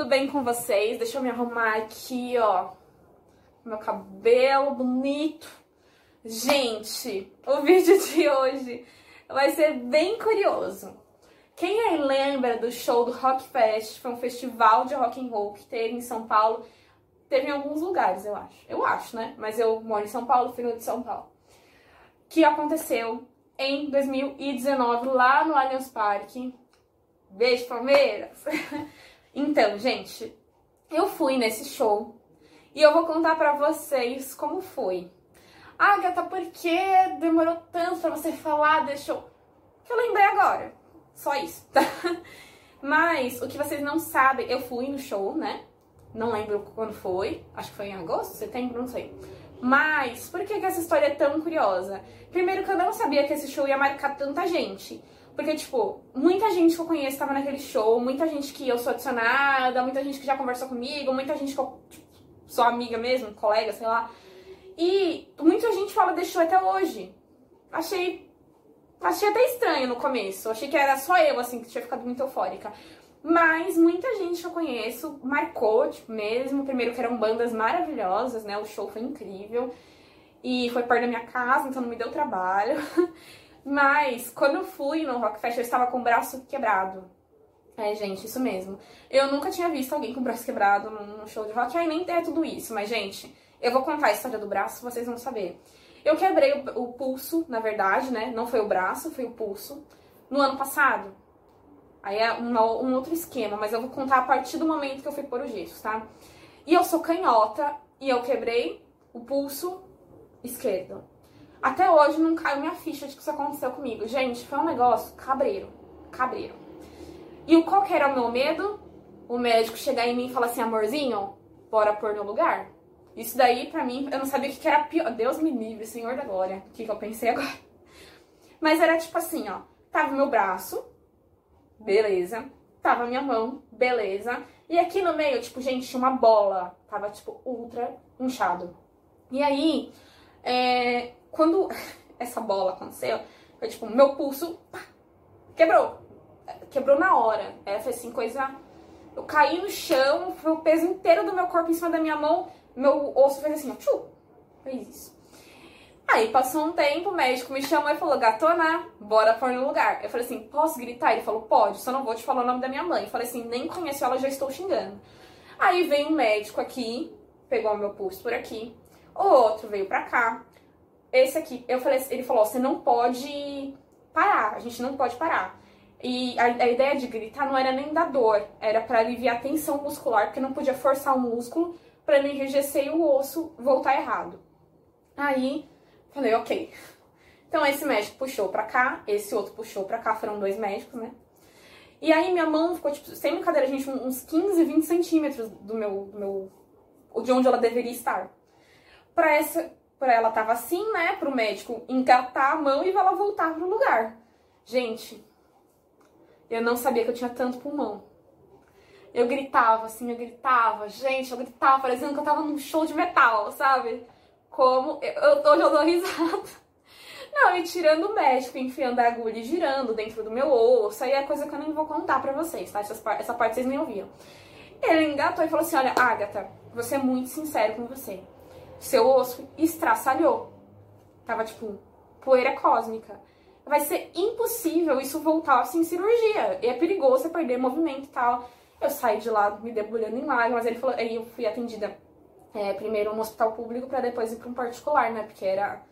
Tudo bem com vocês? Deixa eu me arrumar aqui, ó. Meu cabelo bonito. Gente, o vídeo de hoje vai ser bem curioso. Quem aí lembra do show do Rock Fest? Foi um festival de rock and roll que teve em São Paulo. Teve em alguns lugares, eu acho. Eu acho, né? Mas eu moro em São Paulo, no de São Paulo. Que aconteceu em 2019 lá no Allianz Parque. Beijo, Palmeiras! então, gente, eu fui nesse show e eu vou contar pra vocês como foi. Agatha, por que demorou tanto pra você falar desse show? Que eu lembrei agora. Só isso, tá? Mas o que vocês não sabem, eu fui no show, né? Não lembro quando foi. Acho que foi em agosto, setembro, não sei. Mas por que, que essa história é tão curiosa? Primeiro que eu não sabia que esse show ia marcar tanta gente. Porque, tipo, muita gente que eu conheço estava naquele show, muita gente que eu sou adicionada, muita gente que já conversou comigo, muita gente que eu tipo, sou amiga mesmo, colega, sei lá. E muita gente fala desse show até hoje. Achei. Achei até estranho no começo. Achei que era só eu, assim, que tinha ficado muito eufórica. Mas muita gente que eu conheço marcou, tipo, mesmo. Primeiro que eram bandas maravilhosas, né? O show foi incrível. E foi perto da minha casa, então não me deu trabalho. Mas quando eu fui no Rock Fest, eu estava com o braço quebrado. É, gente, isso mesmo. Eu nunca tinha visto alguém com o braço quebrado num show de rock. Aí nem é tudo isso, mas, gente, eu vou contar a história do braço, vocês vão saber. Eu quebrei o, o pulso, na verdade, né? Não foi o braço, foi o pulso. No ano passado. Aí é um, um outro esquema, mas eu vou contar a partir do momento que eu fui pôr o gesso, tá? E eu sou canhota e eu quebrei o pulso esquerdo. Até hoje não caiu minha ficha de que isso aconteceu comigo. Gente, foi um negócio cabreiro. Cabreiro. E qual que era o meu medo? O médico chegar em mim e falar assim, amorzinho, bora pôr no lugar? Isso daí, pra mim, eu não sabia o que era pior. Deus me livre, Senhor da Glória. O que, que eu pensei agora? Mas era tipo assim, ó. Tava meu braço, beleza. Tava minha mão, beleza. E aqui no meio, tipo, gente, tinha uma bola. Tava, tipo, ultra inchado. E aí, é, quando essa bola aconteceu, foi tipo, meu pulso pá, quebrou. Quebrou na hora. É, foi assim, coisa. Eu caí no chão, foi o peso inteiro do meu corpo em cima da minha mão, meu osso fez assim, tchu, fez isso. Aí passou um tempo, o médico me chamou e falou, gatona, bora pôr no lugar. Eu falei assim, posso gritar? Ele falou, pode, só não vou te falar o nome da minha mãe. Eu falei assim, nem conheço ela, já estou xingando. Aí veio um médico aqui, pegou o meu pulso por aqui, o outro veio pra cá, esse aqui, eu falei, ele falou, você não pode parar, a gente não pode parar. E a, a ideia de gritar não era nem da dor, era para aliviar a tensão muscular, porque não podia forçar o músculo para não enrijecer e o osso voltar errado. Aí, falei, ok. Então esse médico puxou pra cá, esse outro puxou pra cá, foram dois médicos, né? E aí minha mão ficou, tipo, sem brincadeira, gente, uns 15, 20 centímetros do meu, do meu. de onde ela deveria estar. Pra essa, para ela tava assim, né, pro médico engatar a mão e ela voltar pro lugar. Gente, eu não sabia que eu tinha tanto pulmão. Eu gritava, assim, eu gritava, gente, eu gritava, parecendo que eu tava num show de metal, sabe? Como. Eu, eu, dou risada. Não, e tirando o médico, enfiando a agulha e girando dentro do meu osso, aí é coisa que eu nem vou contar pra vocês, tá? Essa, essa parte vocês nem ouviram. Ele engatou e falou assim: Olha, Agatha, vou ser muito sincero com você seu osso estraçalhou. Tava tipo poeira cósmica. Vai ser impossível isso voltar sem cirurgia. E é perigoso você perder movimento e tal. Eu saí de lá me debulhando em lágrimas. Ele falou, aí eu fui atendida é, primeiro no hospital público para depois ir para um particular, né? Porque era,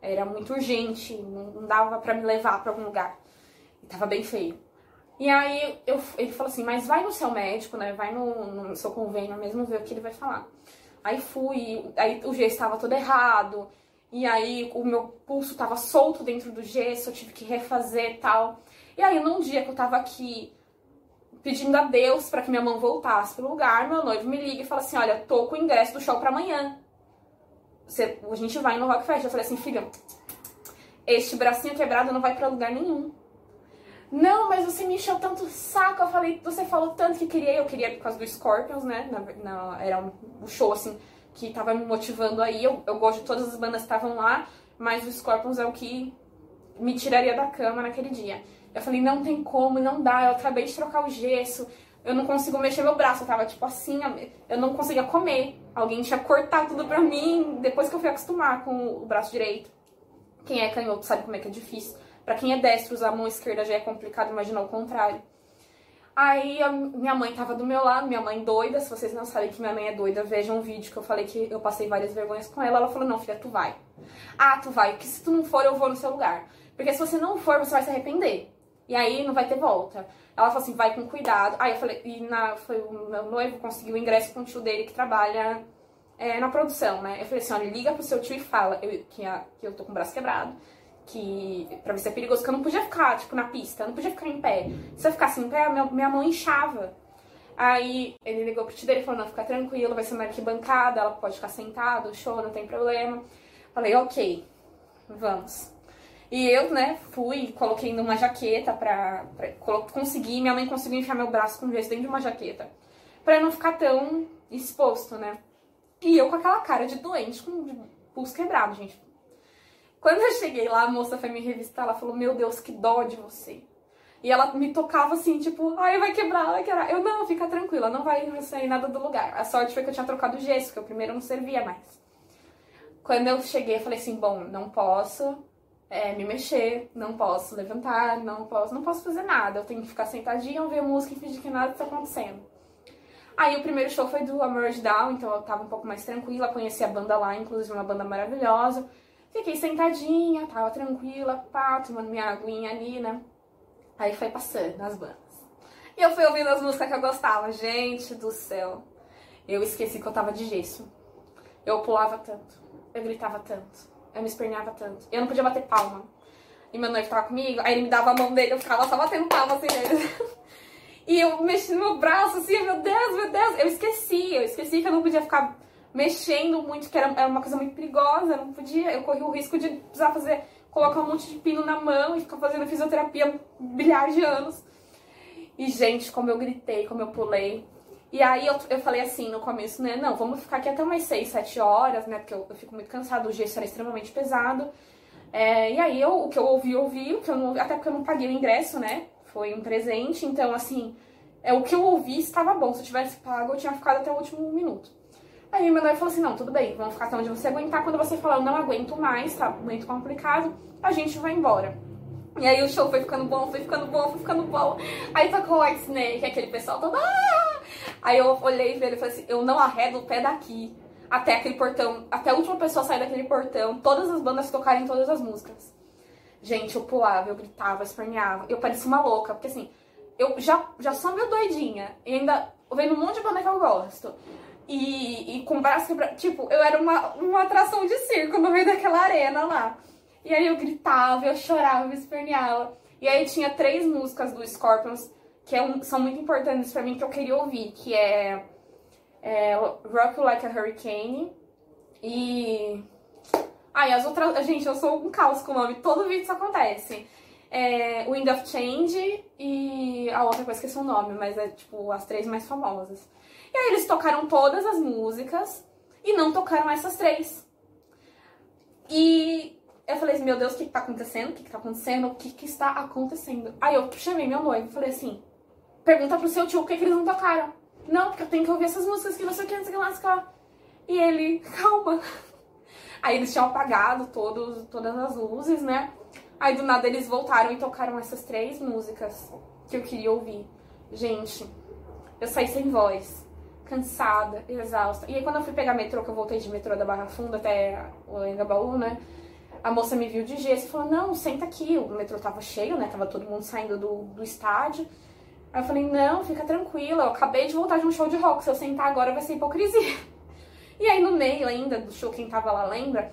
era muito urgente, não, dava para me levar para algum lugar. E tava bem feio. E aí eu, ele falou assim, mas vai no seu médico, né? Vai no, no seu convênio mesmo ver o que ele vai falar. Aí fui, aí o gesso estava todo errado, e aí o meu pulso estava solto dentro do gesso, eu tive que refazer tal. E aí num dia que eu tava aqui pedindo a Deus para que minha mão voltasse pro lugar, meu noivo me liga e fala assim: "Olha, tô com o ingresso do show para amanhã. Você, a gente vai no Rock Fest". Eu falei assim: "Filha, este bracinho quebrado não vai para lugar nenhum. Não, mas você me encheu tanto saco. Eu falei, você falou tanto que queria. Eu queria por causa do Scorpions, né? Na, na, era um, um, show, assim, que tava me motivando aí. Eu, eu gosto de todas as bandas que estavam lá, mas o Scorpions é o que me tiraria da cama naquele dia. Eu falei, não tem como, não dá. Eu acabei de trocar o gesso. eu não consigo mexer meu braço, eu tava tipo assim, eu não conseguia comer. Alguém tinha cortado tudo pra mim depois que eu fui acostumar com o braço direito. Quem é canhoto sabe como é que é difícil. Pra quem é destro, usar a mão esquerda já é complicado, imaginar o contrário. Aí minha mãe tava do meu lado, minha mãe doida. Se vocês não sabem que minha mãe é doida, vejam um vídeo que eu falei que eu passei várias vergonhas com ela. Ela falou: Não, filha, tu vai. Ah, tu vai, porque se tu não for, eu vou no seu lugar. Porque se você não for, você vai se arrepender. E aí não vai ter volta. Ela falou assim: vai com cuidado. Aí eu falei: E na, foi o meu noivo conseguiu o ingresso com o tio dele que trabalha é, na produção, né? Eu falei assim: olha, liga pro seu tio e fala eu, que, a, que eu tô com o braço quebrado que pra se é perigoso, que eu não podia ficar, tipo, na pista, eu não podia ficar em pé. Se eu ficasse em pé, minha, minha mão inchava. Aí ele ligou pro tio e falou, não, fica tranquilo, vai ser na arquibancada, ela pode ficar sentada, show, não tem problema. Falei, ok, vamos. E eu, né, fui, coloquei numa jaqueta pra, pra conseguir, minha mãe conseguiu enfiar meu braço com gesso dentro de uma jaqueta. Pra não ficar tão exposto, né. E eu com aquela cara de doente, com pulso quebrado, gente. Quando eu cheguei lá, a moça foi me revistar, ela falou, meu Deus, que dó de você. E ela me tocava assim, tipo, ai, vai quebrar, vai quebrar. Eu, não, fica tranquila, não vai sair nada do lugar. A sorte foi que eu tinha trocado o gesso, que o primeiro não servia mais. Quando eu cheguei, eu falei assim, bom, não posso é, me mexer, não posso levantar, não posso, não posso fazer nada. Eu tenho que ficar sentadinha, ouvir música e fingir que nada está acontecendo. Aí o primeiro show foi do Emerge Down, então eu tava um pouco mais tranquila, conheci a banda lá, inclusive uma banda maravilhosa. Fiquei sentadinha, tava tranquila, pá, tomando minha aguinha ali, né? Aí foi passando as bandas. E eu fui ouvindo as músicas que eu gostava. Gente do céu. Eu esqueci que eu tava de gesso. Eu pulava tanto. Eu gritava tanto. Eu me esperneava tanto. Eu não podia bater palma. E meu noivo tava comigo, aí ele me dava a mão dele, eu ficava só batendo palma assim nele. e eu mexi no meu braço assim, meu Deus, meu Deus. Eu esqueci, eu esqueci que eu não podia ficar mexendo muito, que era, era uma coisa muito perigosa, não podia, eu corri o risco de precisar fazer, colocar um monte de pino na mão e ficar fazendo fisioterapia bilhares de anos. E, gente, como eu gritei, como eu pulei. E aí eu, eu falei assim no começo, né? Não, vamos ficar aqui até umas 6, 7 horas, né? Porque eu, eu fico muito cansada, o gesso era extremamente pesado. É, e aí eu, o que eu ouvi, eu ouvi, o que eu não até porque eu não paguei o ingresso, né? Foi um presente, então assim, é o que eu ouvi estava bom. Se eu tivesse pago, eu tinha ficado até o último minuto. Aí meu noivo falou assim, não, tudo bem, vamos ficar até onde você aguentar. Quando você falar, eu não aguento mais, tá muito complicado, a gente vai embora. E aí o show foi ficando bom, foi ficando bom, foi ficando bom. Aí tocou o White Snake, aquele pessoal todo... Ah! Aí eu olhei pra ele e falei assim, eu não arredo o pé daqui até aquele portão, até a última pessoa sair daquele portão, todas as bandas tocarem todas as músicas. Gente, eu pulava, eu gritava, esperneava, eu parecia uma louca, porque assim, eu já, já sou meio doidinha, e ainda vendo um monte de banda que eu gosto e, e com braço quebrado. Tipo, eu era uma, uma atração de circo no meio daquela arena lá. E aí eu gritava, eu chorava, eu esperneava. E aí tinha três músicas do Scorpions que é um, são muito importantes para mim que eu queria ouvir, que é, é Rock Like a Hurricane e... E as outras... Gente, eu sou um caos com o nome, todo vídeo isso acontece. É Wind of Change e a outra coisa que é o nome, mas é tipo as três mais famosas. E aí eles tocaram todas as músicas e não tocaram essas três. E eu falei assim, meu Deus, o que, que tá acontecendo? O que, que tá acontecendo? O que, que está acontecendo? Aí eu chamei meu noivo e falei assim, pergunta pro seu tio o que, que eles não tocaram. Não, porque eu tenho que ouvir essas músicas que não sei o que, não que lá, E ele, calma. Aí eles tinham apagado todos, todas as luzes, né? Aí do nada eles voltaram e tocaram essas três músicas que eu queria ouvir. Gente, eu saí sem voz cansada, exausta. E aí quando eu fui pegar metrô, que eu voltei de metrô da Barra Funda até o Engabaú, né? A moça me viu de gesso e falou, não, senta aqui. O metrô tava cheio, né? Tava todo mundo saindo do, do estádio. Aí eu falei, não, fica tranquila, eu acabei de voltar de um show de rock, se eu sentar agora vai ser hipocrisia. E aí no meio ainda do show, quem tava lá lembra,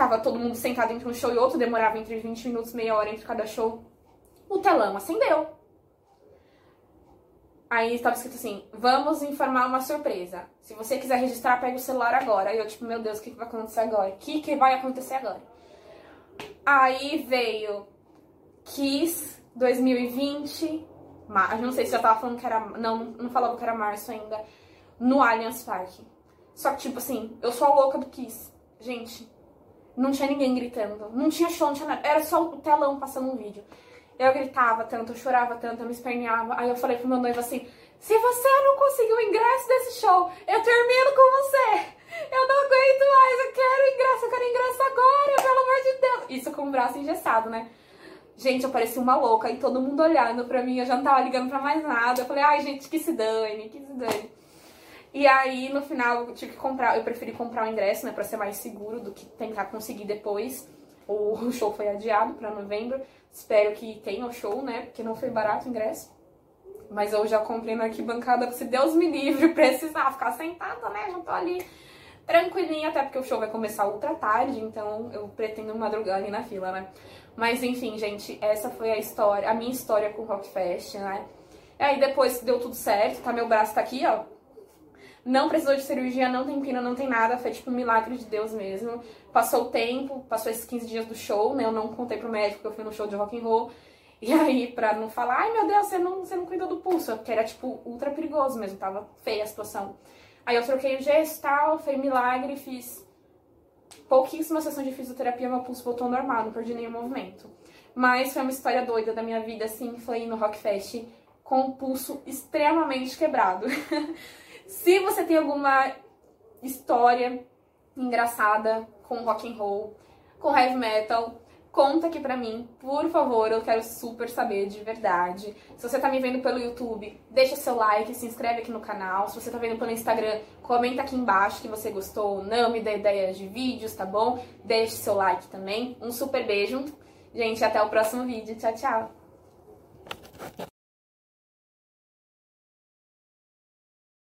tava todo mundo sentado entre um show e outro, demorava entre 20 minutos, meia hora entre cada show. O telão acendeu. Aí estava escrito assim: vamos informar uma surpresa. Se você quiser registrar, pega o celular agora. Aí eu, tipo, meu Deus, o que, que vai acontecer agora? O que, que vai acontecer agora? Aí veio Kiss 2020. Mar... Não sei se já tava falando que era. Não, não falava que era março ainda. No Allianz Parque. Só que, tipo assim, eu sou a louca do Kiss. Gente, não tinha ninguém gritando. Não tinha show, não tinha nada. Era só o telão passando um vídeo. Eu gritava tanto, eu chorava tanto, eu me esperneava. Aí eu falei pro meu noivo assim, se você não conseguir o ingresso desse show, eu termino com você. Eu não aguento mais, eu quero ingresso, eu quero ingresso agora, pelo amor de Deus. Isso com o braço engessado, né? Gente, eu parecia uma louca e todo mundo olhando pra mim, eu já não tava ligando pra mais nada. Eu falei, ai, gente, que se dane, que se dane. E aí, no final, eu tive que comprar, eu preferi comprar o ingresso, né, pra ser mais seguro do que tentar conseguir depois. O show foi adiado pra novembro. Espero que tenha o show, né, porque não foi barato o ingresso. Mas eu já comprei na arquibancada, se Deus me livre, precisar ficar sentada, né, já tô ali tranquilinha, até porque o show vai começar ultra tarde, então eu pretendo madrugar ali na fila, né. Mas enfim, gente, essa foi a história, a minha história com o Rockfest, né? E aí depois deu tudo certo, tá? Meu braço tá aqui, ó. Não precisou de cirurgia, não tem pina, não tem nada. Foi tipo um milagre de Deus mesmo. Passou o tempo, passou esses 15 dias do show, né? Eu não contei pro médico que eu fui no show de rock and roll. E aí, pra não falar, ai meu Deus, você não, você não cuidou do pulso, porque era tipo ultra perigoso mesmo, tava feia a situação. Aí eu troquei o gesso tal, foi milagre, fiz pouquíssimas sessões de fisioterapia, meu pulso voltou ao normal, não perdi nenhum movimento. Mas foi uma história doida da minha vida, assim, foi no Rockfest com o pulso extremamente quebrado. Se você tem alguma história engraçada com rock and roll, com heavy metal, Conta aqui pra mim, por favor, eu quero super saber de verdade. Se você tá me vendo pelo YouTube, deixa seu like, se inscreve aqui no canal. Se você tá vendo pelo Instagram, comenta aqui embaixo que você gostou ou não, me dê ideias de vídeos, tá bom? Deixe seu like também. Um super beijo. Gente, até o próximo vídeo. Tchau, tchau.